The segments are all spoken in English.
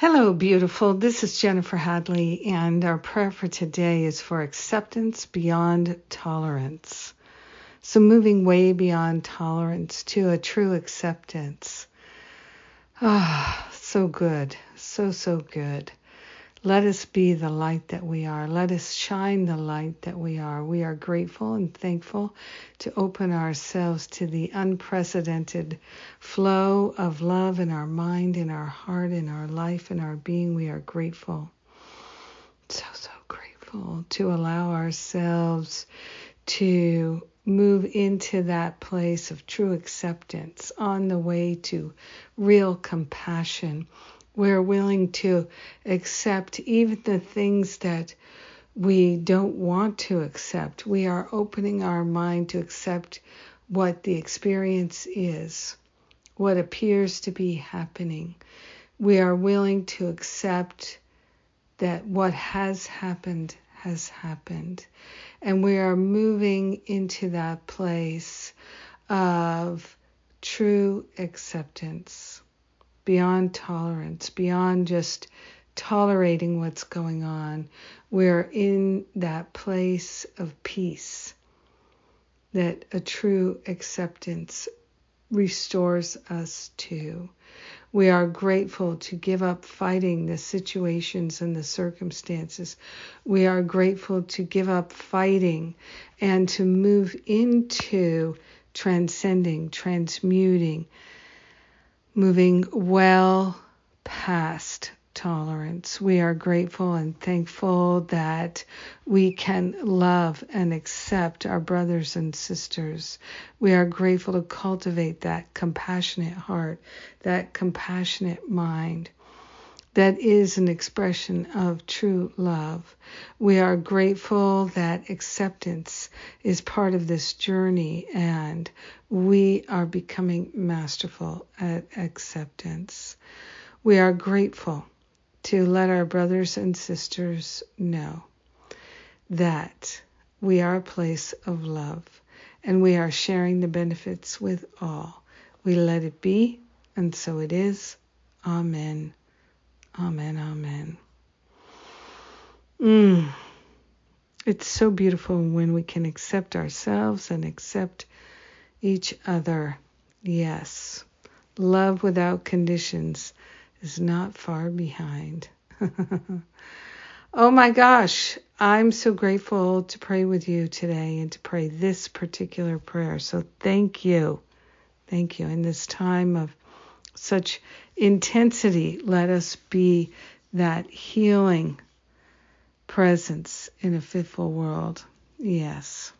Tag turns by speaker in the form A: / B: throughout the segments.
A: Hello, beautiful. This is Jennifer Hadley, and our prayer for today is for acceptance beyond tolerance. So, moving way beyond tolerance to a true acceptance. Ah, so good. So, so good. Let us be the light that we are. Let us shine the light that we are. We are grateful and thankful to open ourselves to the unprecedented flow of love in our mind, in our heart, in our life, in our being. We are grateful. So, so grateful to allow ourselves to move into that place of true acceptance on the way to real compassion we're willing to accept even the things that we don't want to accept. We are opening our mind to accept what the experience is, what appears to be happening. We are willing to accept that what has happened has happened. And we are moving into that place of true acceptance beyond tolerance, beyond just tolerating what's going on. We're in that place of peace that a true acceptance restores us to. We are grateful to give up fighting the situations and the circumstances. We are grateful to give up fighting and to move into transcending, transmuting, moving well past tolerance. We are grateful and thankful that we can love and accept our brothers and sisters. We are grateful to cultivate that compassionate heart, that compassionate mind that is an expression of true love. We are grateful that acceptance is part of this journey and we are becoming masterful at acceptance. We are grateful to let our brothers and sisters know that we are a place of love and we are sharing the benefits with all. We let it be, and so it is. Amen. Amen. Amen. Mm. It's so beautiful when we can accept ourselves and accept each other. Yes. Love without conditions is not far behind. oh my gosh, I'm so grateful to pray with you today and to pray this particular prayer. So thank you. Thank you. In this time of such intensity, let us be that healing presence in a fitful world. Yes.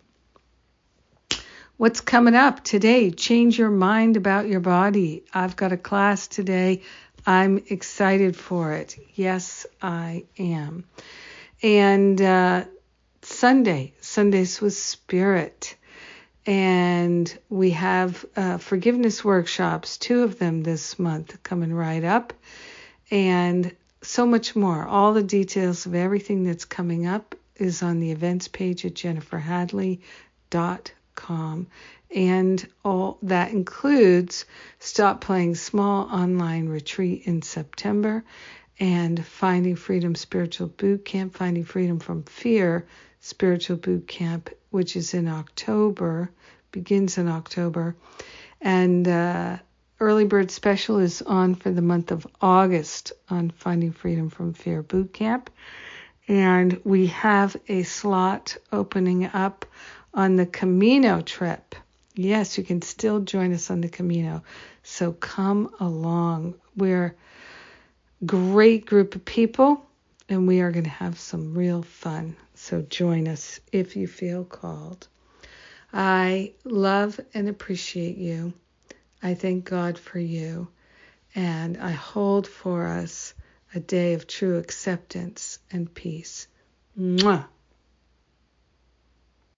A: What's coming up today? Change your mind about your body. I've got a class today. I'm excited for it. Yes, I am. And uh, Sunday, Sundays with Spirit and we have uh, forgiveness workshops, two of them this month coming right up, and so much more. All the details of everything that's coming up is on the events page at jenniferhadley.com. And all that includes Stop Playing Small online retreat in September and Finding Freedom Spiritual Boot Camp, Finding Freedom from Fear Spiritual Boot Camp, which is in October, begins in October. And uh, Early Bird Special is on for the month of August on Finding Freedom from Fear Boot Camp. And we have a slot opening up on the Camino trip. Yes, you can still join us on the Camino. So come along. We're great group of people and we are going to have some real fun. So join us if you feel called. I love and appreciate you. I thank God for you. And I hold for us a day of true acceptance and peace. Mwah.